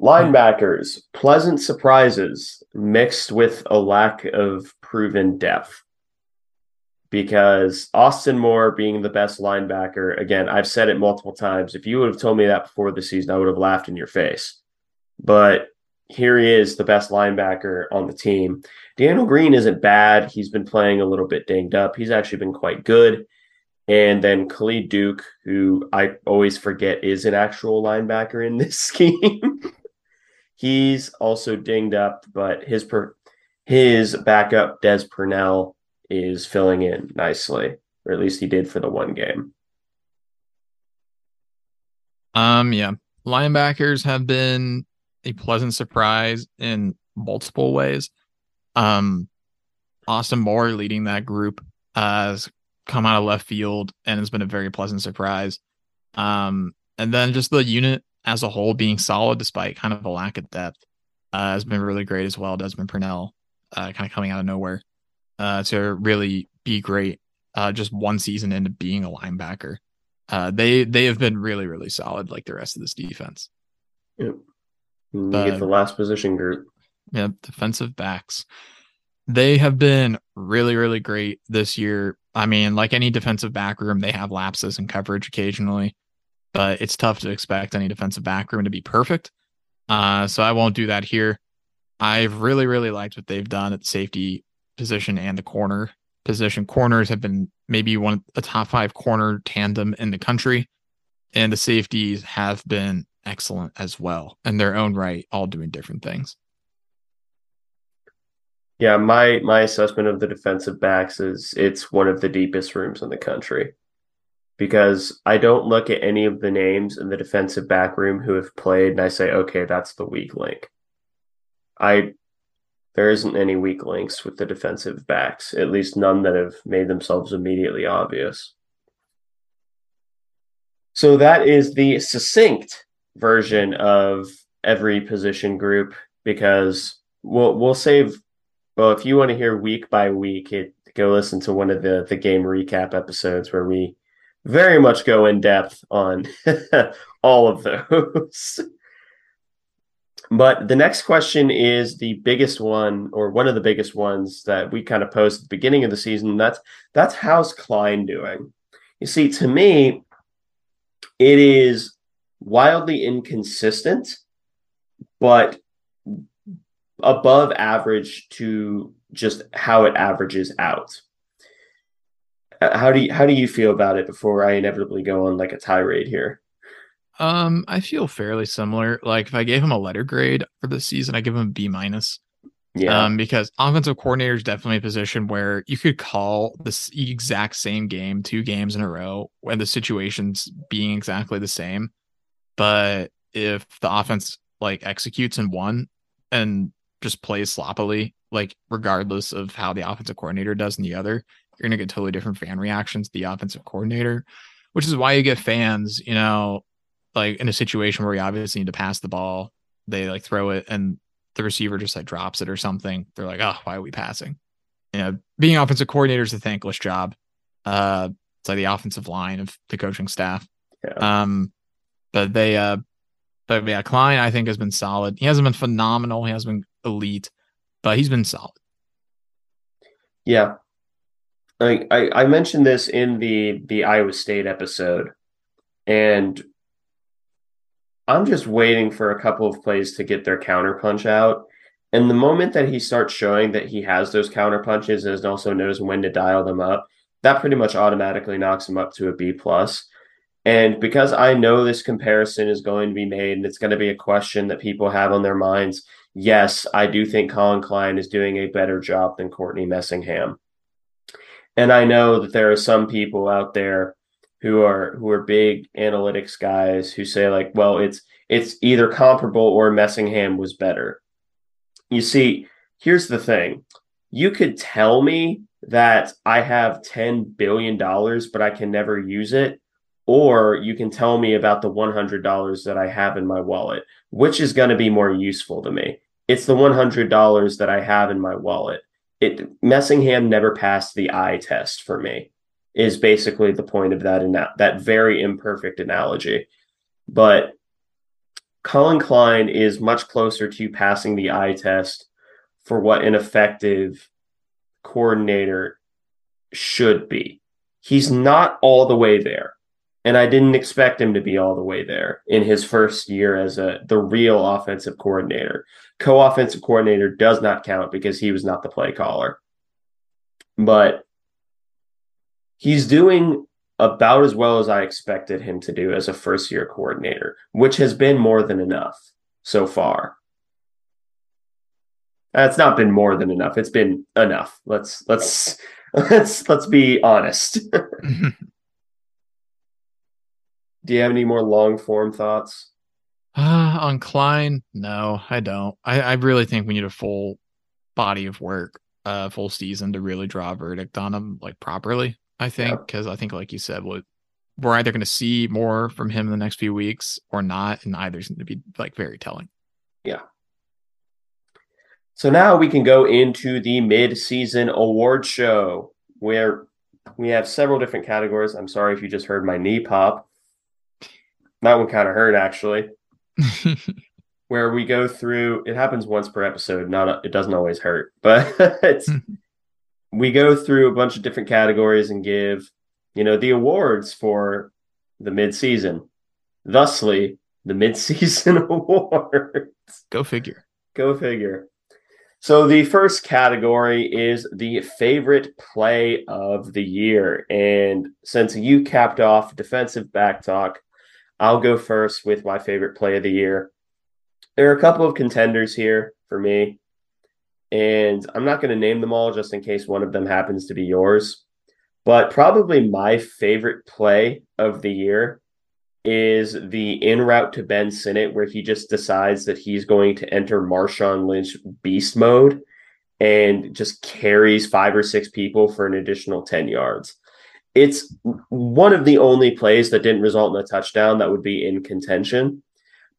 Linebackers, pleasant surprises mixed with a lack of proven depth. Because Austin Moore being the best linebacker, again, I've said it multiple times. If you would have told me that before the season, I would have laughed in your face. But here he is, the best linebacker on the team. Daniel Green isn't bad. He's been playing a little bit dinged up. He's actually been quite good. And then Khalid Duke, who I always forget is an actual linebacker in this scheme. He's also dinged up, but his per, his backup Des Purnell is filling in nicely, or at least he did for the one game. Um, yeah, linebackers have been a pleasant surprise in multiple ways. Um, Austin Moore leading that group has come out of left field and has been a very pleasant surprise. Um, and then just the unit as a whole being solid despite kind of a lack of depth uh, has been really great as well. Desmond Purnell, uh, kind of coming out of nowhere uh, to really be great. Uh, just one season into being a linebacker, uh, they they have been really really solid like the rest of this defense. Yep. You but, get the last position group. Yeah, defensive backs. They have been really really great this year. I mean, like any defensive back room, they have lapses in coverage occasionally but it's tough to expect any defensive back room to be perfect. Uh, so I won't do that here. I've really, really liked what they've done at the safety position and the corner position. Corners have been maybe one of the top five corner tandem in the country, and the safeties have been excellent as well in their own right, all doing different things. Yeah, my my assessment of the defensive backs is it's one of the deepest rooms in the country because I don't look at any of the names in the defensive back room who have played and I say, okay, that's the weak link. I there isn't any weak links with the defensive backs, at least none that have made themselves immediately obvious. So that is the succinct version of every position group because we'll we'll save well if you want to hear week by week it go listen to one of the the game recap episodes where we very much go in depth on all of those. but the next question is the biggest one, or one of the biggest ones that we kind of posed at the beginning of the season. That's that's how's Klein doing? You see, to me, it is wildly inconsistent, but above average to just how it averages out. How do you how do you feel about it before I inevitably go on like a tirade here? Um, I feel fairly similar. Like if I gave him a letter grade for the season, I give him a B minus. Yeah. Um, because offensive coordinator is definitely a position where you could call this exact same game two games in a row when the situation's being exactly the same. But if the offense like executes in one and just plays sloppily, like regardless of how the offensive coordinator does in the other, you're going to get totally different fan reactions to the offensive coordinator, which is why you get fans, you know, like in a situation where you obviously need to pass the ball, they like throw it and the receiver just like drops it or something. They're like, oh, why are we passing? You know, being offensive coordinator is a thankless job. Uh, it's like the offensive line of the coaching staff. Yeah. Um, but they, uh, but yeah, Klein I think has been solid. He hasn't been phenomenal. He hasn't been elite, but he's been solid. Yeah, I, I, mentioned this in the the Iowa State episode, and I'm just waiting for a couple of plays to get their counter punch out. And the moment that he starts showing that he has those counter punches and also knows when to dial them up, that pretty much automatically knocks him up to a B plus. And because I know this comparison is going to be made and it's going to be a question that people have on their minds, yes, I do think Collin Klein is doing a better job than Courtney Messingham. And I know that there are some people out there who are who are big analytics guys who say like, well, it's it's either comparable or Messingham was better. You see, here's the thing. You could tell me that I have $10 billion, but I can never use it. Or you can tell me about the $100 that I have in my wallet. Which is going to be more useful to me? It's the $100 that I have in my wallet. It Messingham never passed the eye test for me. Is basically the point of that that very imperfect analogy. But Collin Klein is much closer to passing the eye test for what an effective coordinator should be. He's not all the way there. And I didn't expect him to be all the way there in his first year as a the real offensive coordinator. Co-offensive coordinator does not count because he was not the play caller. But he's doing about as well as I expected him to do as a first year coordinator, which has been more than enough so far. Uh, That's not been more than enough. It's been enough. Let's let's let's let's be honest. Do you have any more long form thoughts? Uh, on Klein, no, I don't. I, I really think we need a full body of work, uh, full season to really draw a verdict on him like properly. I think because yeah. I think, like you said, what we're either going to see more from him in the next few weeks or not, and either's going to be like very telling. Yeah. So now we can go into the mid-season award show where we have several different categories. I'm sorry if you just heard my knee pop. That one kind of hurt actually. where we go through it happens once per episode, not it doesn't always hurt, but it's hmm. we go through a bunch of different categories and give, you know, the awards for the mid-season. Thusly, the mid-season awards. Go figure. Go figure. So the first category is the favorite play of the year. And since you capped off defensive back talk, I'll go first with my favorite play of the year. There are a couple of contenders here for me, and I'm not going to name them all just in case one of them happens to be yours. But probably my favorite play of the year is the in route to Ben Sinnott, where he just decides that he's going to enter Marshawn Lynch beast mode and just carries five or six people for an additional 10 yards. It's one of the only plays that didn't result in a touchdown that would be in contention.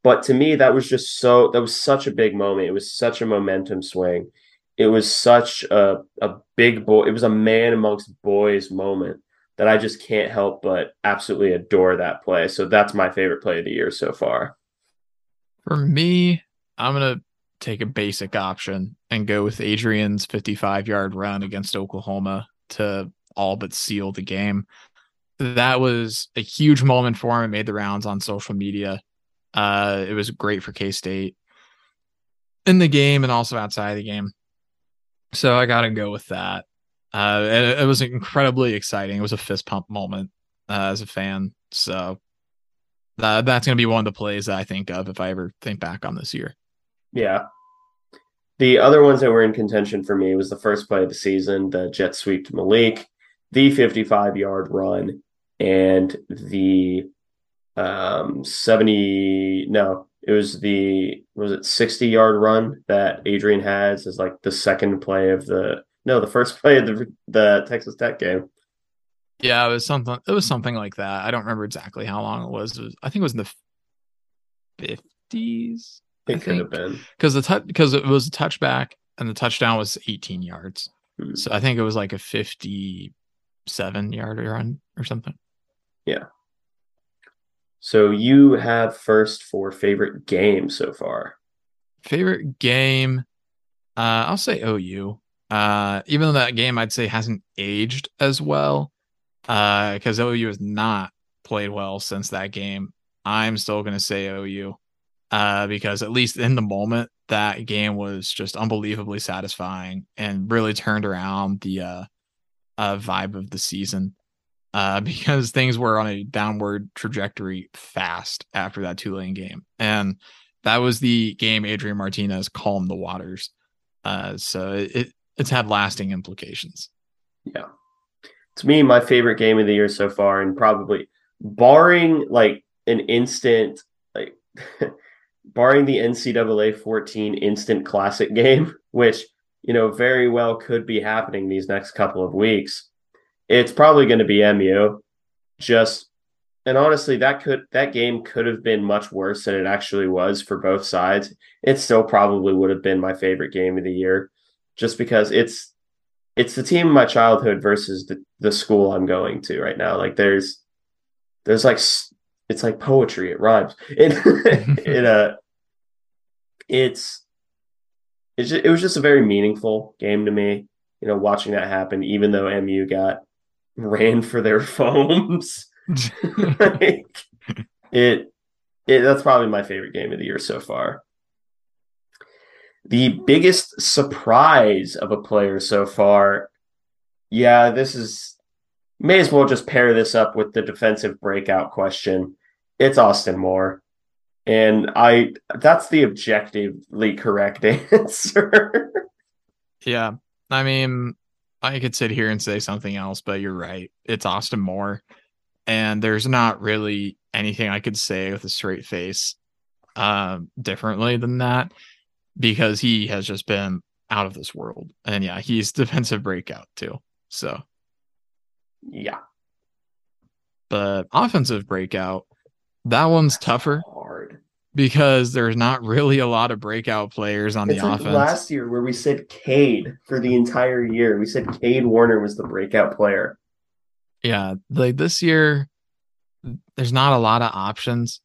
But to me, that was just so, that was such a big moment. It was such a momentum swing. It was such a, a big boy, it was a man amongst boys moment that I just can't help but absolutely adore that play. So that's my favorite play of the year so far. For me, I'm to take a basic option and go with Adrian's 55 yard run against Oklahoma to all but seal the game. That was a huge moment for him. It made the rounds on social media. Uh, it was great for K State in the game and also outside the game. So I got to go with that. Uh, it, it, was incredibly exciting. It was a fist pump moment uh, as a fan. So that, that's going to be one of the plays that I think of if I ever think back on this year. Yeah. The other ones that were in contention for me was the first play of the season, the jet sweep to Malik, the 55 yard run, and the um 70 no it was the was it 60 yard run that adrian has as like the second play of the no, the first play of the the Texas Tech game. Yeah, it was something. It was something like that. I don't remember exactly how long it was. It was I think it was in the fifties. It I could think. have been because the touch because it was a touchback and the touchdown was 18 yards. Hmm. So I think it was like a 57 yard run or something. Yeah. So you have first for favorite game so far. Favorite game, uh, I'll say OU. Uh, even though that game I'd say hasn't aged as well, because uh, OU has not played well since that game. I'm still going to say OU uh, because at least in the moment, that game was just unbelievably satisfying and really turned around the uh, uh, vibe of the season uh, because things were on a downward trajectory fast after that Tulane game. And that was the game Adrian Martinez calmed the waters. Uh, so it, it's had lasting implications. Yeah. to me, my favorite game of the year so far, and probably barring like an instant, like barring the NCAA 14 instant classic game, which you know very well could be happening these next couple of weeks. It's probably going to be MU. Just and honestly, that could that game could have been much worse than it actually was for both sides. It still probably would have been my favorite game of the year, just because it's it's the team of my childhood versus the, the school I'm going to right now. Like there's there's like it's like poetry. It rhymes. It it uh it's it's just, it was just a very meaningful game to me. You know, watching that happen, even though MU got ran for their foams. like, it it that's probably my favorite game of the year so far. The biggest surprise of a player so far, yeah, this is may as well just pair this up with the defensive breakout question. It's Austin Moore. And I that's the objectively correct answer. yeah. I mean, I could sit here and say something else, but you're right. It's Austin Moore. And there's not really anything I could say with a straight face uh, differently than that because he has just been out of this world. And yeah, he's defensive breakout too. So, yeah. But offensive breakout, that one's tougher. Because there's not really a lot of breakout players on it's the like offense. Last year, where we said Cade for the entire year, we said Cade Warner was the breakout player. Yeah, like this year, there's not a lot of options.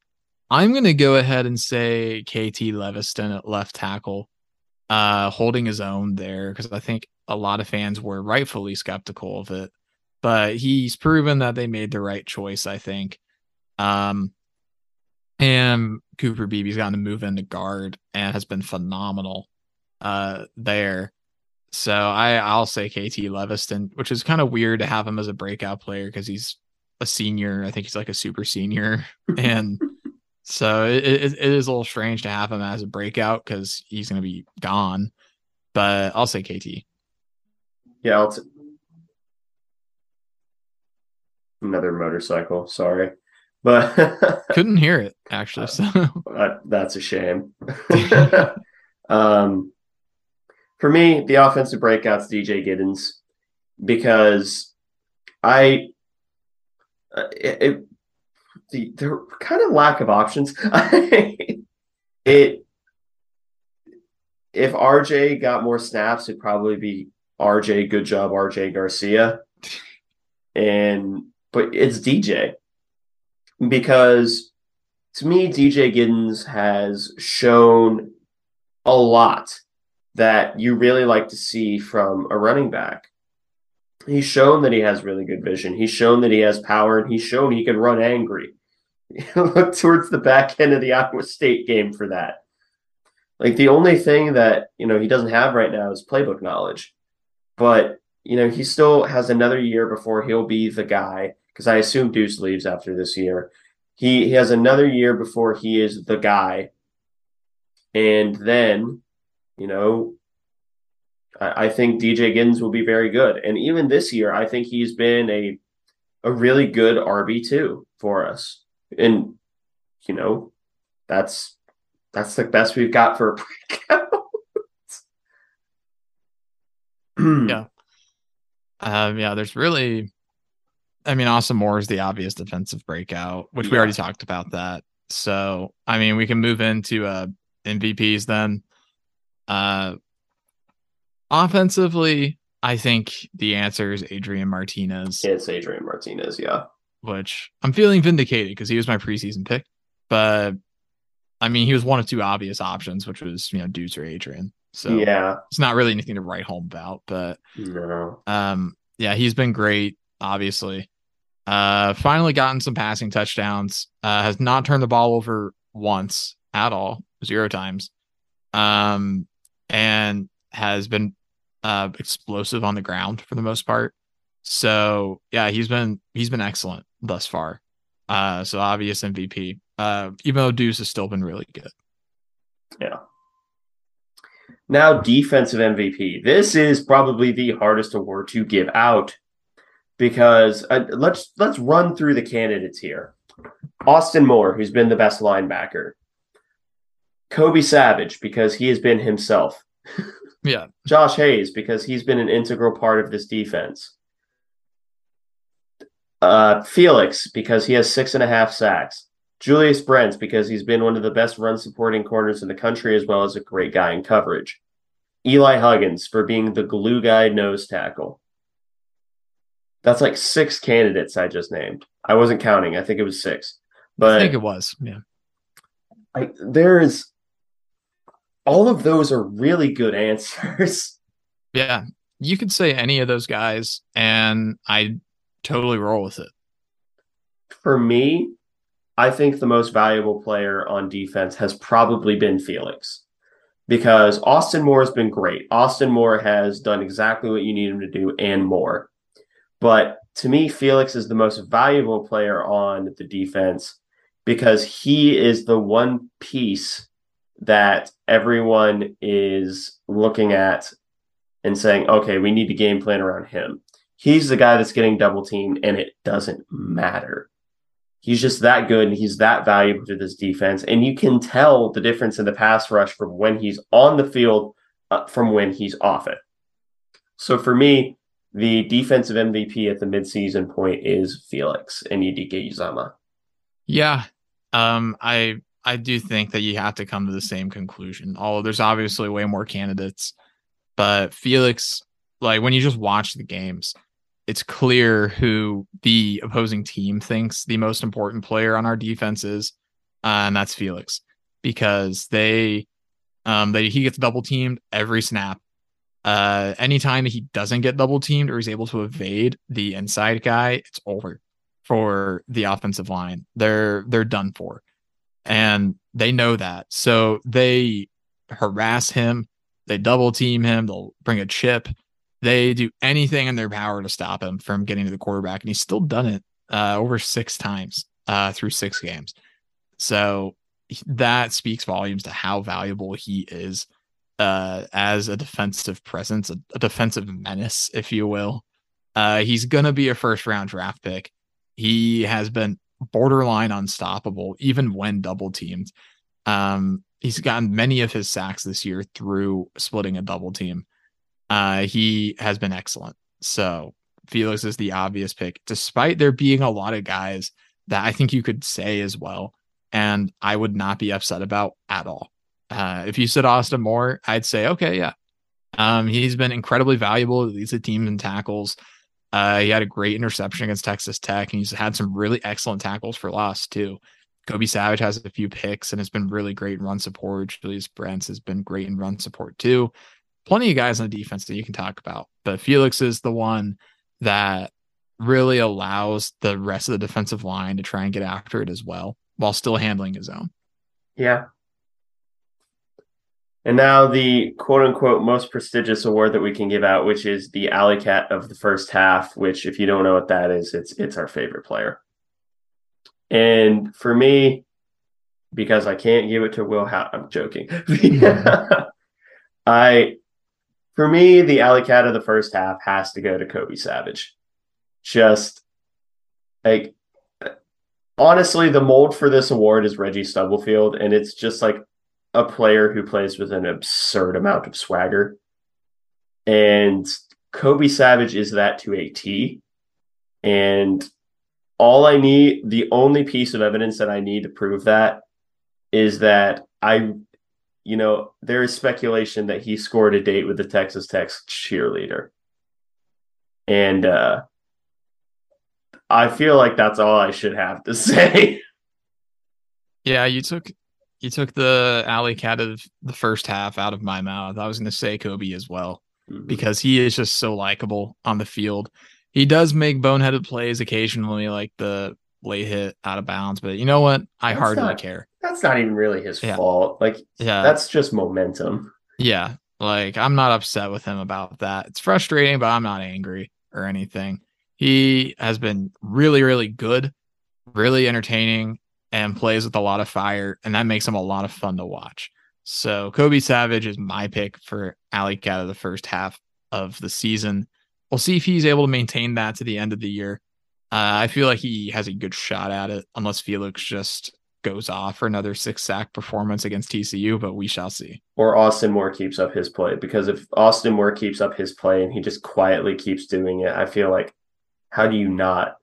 I'm going to go ahead and say KT Leveston at left tackle, uh, holding his own there because I think a lot of fans were rightfully skeptical of it, but he's proven that they made the right choice. I think. Um, and Cooper Beebe's gotten to move into guard and has been phenomenal uh, there. So I I'll say KT Leveston, which is kind of weird to have him as a breakout player because he's a senior. I think he's like a super senior, and so it, it, it is a little strange to have him as a breakout because he's going to be gone. But I'll say KT. Yeah, I'll t- another motorcycle. Sorry but couldn't hear it actually. So uh, that's a shame. um, for me, the offensive breakouts DJ Giddens because I uh, it, it the the kind of lack of options. it if RJ got more snaps, it'd probably be RJ. Good job, RJ Garcia. And but it's DJ because to me, DJ Giddens has shown a lot that you really like to see from a running back. He's shown that he has really good vision. He's shown that he has power, and he's shown he can run angry. Look towards the back end of the Iowa State game for that. Like the only thing that you know he doesn't have right now is playbook knowledge, but you know he still has another year before he'll be the guy because I assume Deuce leaves after this year. He, he has another year before he is the guy. And then, you know, I, I think DJ Giddens will be very good. And even this year, I think he's been a a really good RB2 for us. And, you know, that's that's the best we've got for a breakout. yeah. Um, yeah, there's really I mean, Austin Moore is the obvious defensive breakout, which yeah. we already talked about that. So, I mean, we can move into uh, MVPs then. Uh, offensively, I think the answer is Adrian Martinez. It's Adrian Martinez, yeah. Which I'm feeling vindicated because he was my preseason pick. But I mean, he was one of two obvious options, which was you know Deuce or Adrian. So yeah, it's not really anything to write home about. But no. um, yeah, he's been great. Obviously, uh, finally gotten some passing touchdowns. Uh, has not turned the ball over once at all, zero times. Um, and has been uh explosive on the ground for the most part. So yeah, he's been he's been excellent thus far. Uh, so obvious MVP. Uh, even though Deuce has still been really good. Yeah. Now defensive MVP. This is probably the hardest award to give out because uh, let's let's run through the candidates here. Austin Moore, who's been the best linebacker. Kobe Savage, because he has been himself. Yeah. Josh Hayes, because he's been an integral part of this defense. Uh, Felix, because he has six and a half sacks. Julius Brents, because he's been one of the best run supporting corners in the country, as well as a great guy in coverage. Eli Huggins, for being the glue guy nose tackle. That's like six candidates I just named. I wasn't counting. I think it was six. But I think it was. Yeah. I, there's all of those are really good answers. Yeah. You could say any of those guys, and I totally roll with it. For me, I think the most valuable player on defense has probably been Felix because Austin Moore has been great. Austin Moore has done exactly what you need him to do and more. But to me, Felix is the most valuable player on the defense because he is the one piece that everyone is looking at and saying, okay, we need to game plan around him. He's the guy that's getting double teamed, and it doesn't matter. He's just that good and he's that valuable to this defense. And you can tell the difference in the pass rush from when he's on the field uh, from when he's off it. So for me, the defensive MVP at the midseason point is Felix Anudike-Uzomah. Yeah. Um, I I do think that you have to come to the same conclusion. Although there's obviously way more candidates, but Felix, like when you just watch the games, it's clear who the opposing team thinks the most important player on our defense is, uh, and that's Felix, because they, um, they he gets double teamed every snap. Uh, anytime he doesn't get double teamed or he's able to evade the inside guy, it's over for the offensive line. They're they're done for, and they know that, so they harass him. They double team him. They'll bring a chip they do anything in their power to stop him from getting to the quarterback, and he's still done it uh, over six times uh, through six games. So that speaks volumes to how valuable he is uh, as a defensive presence, a, a defensive menace, if you will. Uh, he's going to be a first round draft pick. He has been borderline unstoppable, even when double teamed. Um, he's gotten many of his sacks this year through splitting a double team. Uh, he has been excellent. So Felix is the obvious pick, despite there being a lot of guys that I think you could say as well, and I would not be upset about at all. Uh, if you said Austin Moore, I'd say, okay, yeah. Um, he's been incredibly valuable. He's a team in tackles. Uh, he had a great interception against Texas Tech, and he's had some really excellent tackles for loss too. Kobe Savage has a few picks and has been really great in run support. Julius Brents has been great in run support too plenty of guys on the defense that you can talk about, but Felix is the one that really allows the rest of the defensive line to try and get after it as well while still handling his own. Yeah. And now the quote unquote most prestigious award that we can give out, which is the Alley Cat of the first half, which if you don't know what that is, it's it's our favorite player. And for me, because I can't give it to Will How I'm joking. I for me, the alley cat of the first half has to go to Kobe Savage. Just like honestly, the mold for this award is Reggie Stubblefield, and it's just like a player who plays with an absurd amount of swagger. And Kobe Savage is that to a T. And all I need, the only piece of evidence that I need to prove that is that I you know, there is speculation that he scored a date with the Texas Tech cheerleader. And uh, I feel like that's all I should have to say. Yeah, you took you took the alley cat of the first half out of my mouth. I was going to say Kobe as well mm-hmm. because he is just so likable on the field. He does make boneheaded plays occasionally, like the late hit out of bounds, but you know what? I that's hardly not, care. That's not even really his yeah. fault. Like, yeah, that's just momentum. Yeah, like I'm not upset with him about that. It's frustrating, but I'm not angry or anything. He has been really, really good, really entertaining, and plays with a lot of fire, and that makes him a lot of fun to watch. So Kobe Savage is my pick for Alley Cat of the first half of the season. we'll see if he's able to maintain that to the end of the year. Uh, I feel like he has a good shot at it, unless Felix just goes off for another six sack performance against TCU, but we shall see. Or Austin Moore keeps up his play because if Austin Moore keeps up his play and he just quietly keeps doing it, I feel like how do you not?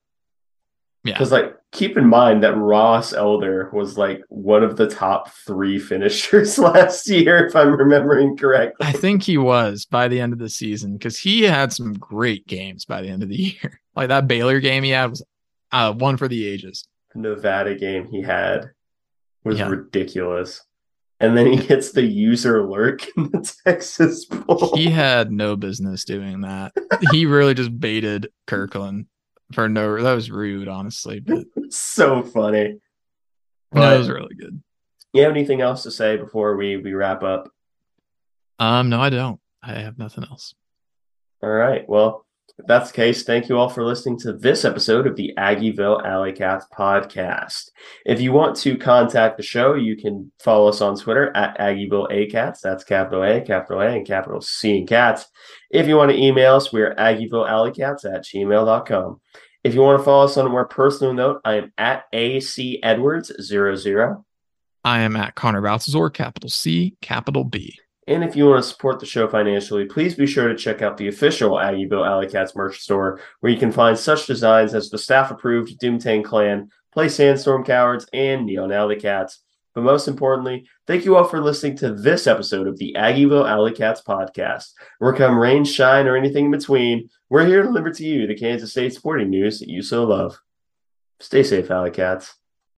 Yeah. Because like keep in mind that Ross Elder was like one of the top three finishers last year, if I'm remembering correctly. I think he was by the end of the season because he had some great games by the end of the year. Like that Baylor game he had was uh, one for the ages. The Nevada game he had was Yeah. ridiculous. And then he gets the user lurk in the Texas Bowl. He had no business doing that. he really just baited Kirklin for no. That was rude, honestly, but so funny. that was really good. you have anything else to say before we we wrap up? Um, no, I don't. I have nothing else. All right. Well, if that's the case, thank you all for listening to this episode of the Aggieville Alley Cats podcast. If you want to contact the show, you can follow us on Twitter at Aggieville ACats. That's capital A, capital A, and capital C in cats. If you want to email us, we're AggievilleAlleyCats at gmail.com. If you want to follow us on a more personal note, I am at AC Edwards 00. I am at Connor Baltazar, capital C, capital B. And if you want to support the show financially, please be sure to check out the official Aggieville Alley Cats merch store, where you can find such designs as the staff approved Doomtang Clan, Play Sandstorm Cowards, and Neon Alley Cats. But most importantly, thank you all for listening to this episode of the Aggieville Alley Cats podcast. Where come rain, shine, or anything in between, we're here to deliver to you the Kansas State sporting news that you so love. Stay safe, Alley Cats.